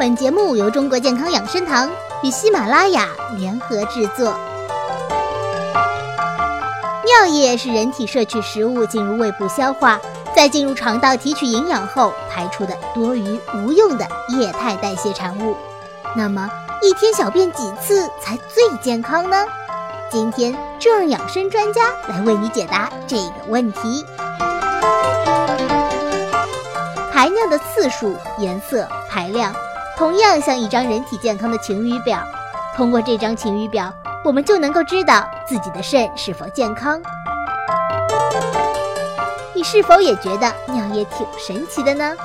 本节目由中国健康养生堂与喜马拉雅联合制作。尿液是人体摄取食物进入胃部消化，再进入肠道提取营养后排出的多余无用的液态代谢产物。那么，一天小便几次才最健康呢？今天就让养生专家来为你解答这个问题。排尿的次数、颜色、排量，同样像一张人体健康的晴雨表。通过这张晴雨表，我们就能够知道自己的肾是否健康。你是否也觉得尿液挺神奇的呢？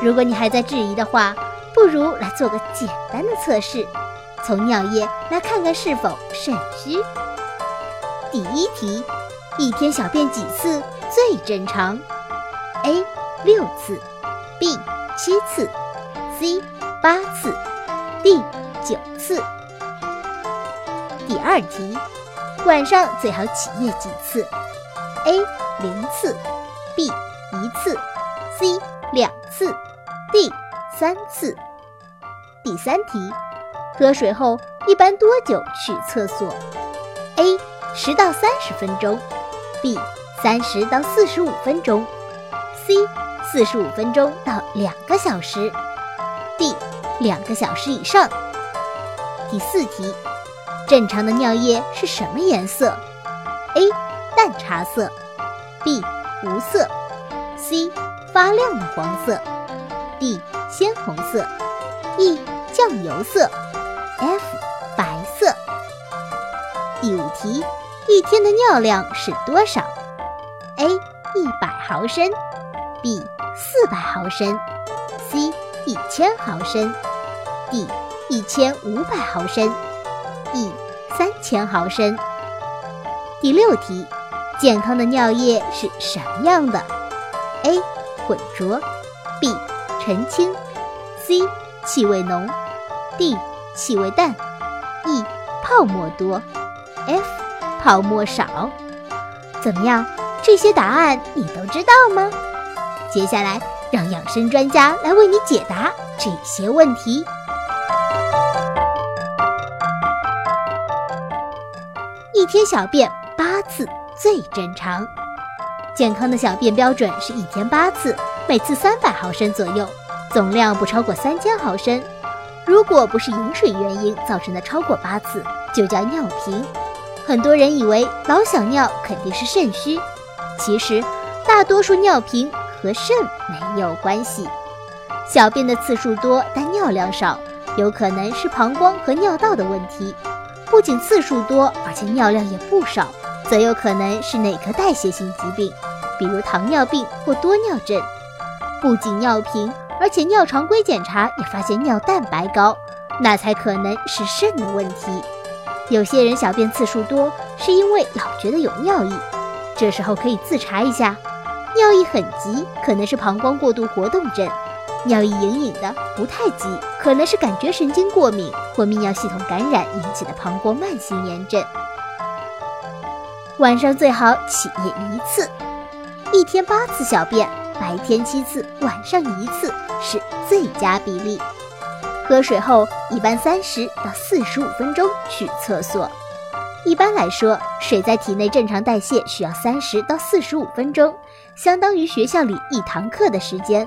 如果你还在质疑的话，不如来做个简单的测试，从尿液来看看是否肾虚。第一题，一天小便几次最正常？A. 六次，B. 七次，C. 八次第九次。第二题，晚上最好起夜几次？A. 零次，B. 一次，C. 两次，D. 三次。第三题，喝水后一般多久去厕所？A. 十到三十分钟，B. 三十到四十五分钟，C. 四十五分钟到两个小时，D. 两个小时以上。第四题，正常的尿液是什么颜色？A. 淡茶色，B. 无色，C. 发亮的黄色，D. 鲜红色，E. 酱油色，F. 白色。第五题，一天的尿量是多少？A. 一百毫升，B. 四百毫升，C 一千毫升，D 一千五百毫升，E 三千毫升。第六题，健康的尿液是什么样的？A 浑浊，B 澄清，C 气味浓，D 气味淡，E 泡沫多，F 泡沫少。怎么样？这些答案你都知道吗？接下来，让养生专家来为你解答这些问题。一天小便八次最正常，健康的小便标准是一天八次，每次三百毫升左右，总量不超过三千毫升。如果不是饮水原因造成的超过八次，就叫尿频。很多人以为老想尿肯定是肾虚，其实大多数尿频。和肾没有关系，小便的次数多但尿量少，有可能是膀胱和尿道的问题；不仅次数多，而且尿量也不少，则有可能是内科代谢性疾病，比如糖尿病或多尿症。不仅尿频，而且尿常规检查也发现尿蛋白高，那才可能是肾的问题。有些人小便次数多，是因为老觉得有尿意，这时候可以自查一下。尿意很急，可能是膀胱过度活动症；尿意隐隐的，不太急，可能是感觉神经过敏或泌尿系统感染引起的膀胱慢性炎症。晚上最好起夜一次，一天八次小便，白天七次，晚上一次是最佳比例。喝水后一般三十到四十五分钟去厕所。一般来说，水在体内正常代谢需要三十到四十五分钟，相当于学校里一堂课的时间。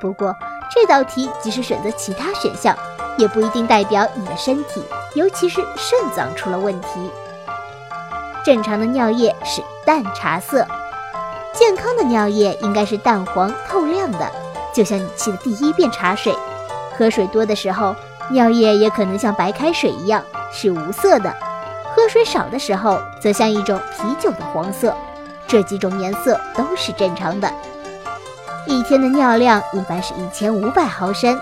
不过，这道题即使选择其他选项，也不一定代表你的身体，尤其是肾脏出了问题。正常的尿液是淡茶色，健康的尿液应该是淡黄透亮的，就像你沏的第一遍茶水。喝水多的时候，尿液也可能像白开水一样是无色的。喝水少的时候，则像一种啤酒的黄色。这几种颜色都是正常的。一天的尿量一般是一千五百毫升，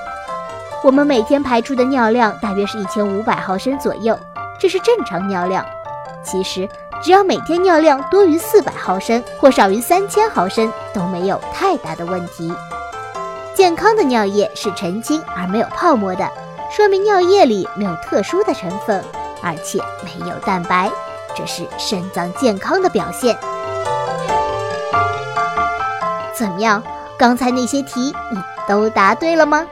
我们每天排出的尿量大约是一千五百毫升左右，这是正常尿量。其实，只要每天尿量多于四百毫升或少于三千毫升，都没有太大的问题。健康的尿液是澄清而没有泡沫的，说明尿液里没有特殊的成分。而且没有蛋白，这是肾脏健康的表现。怎么样？刚才那些题你都答对了吗？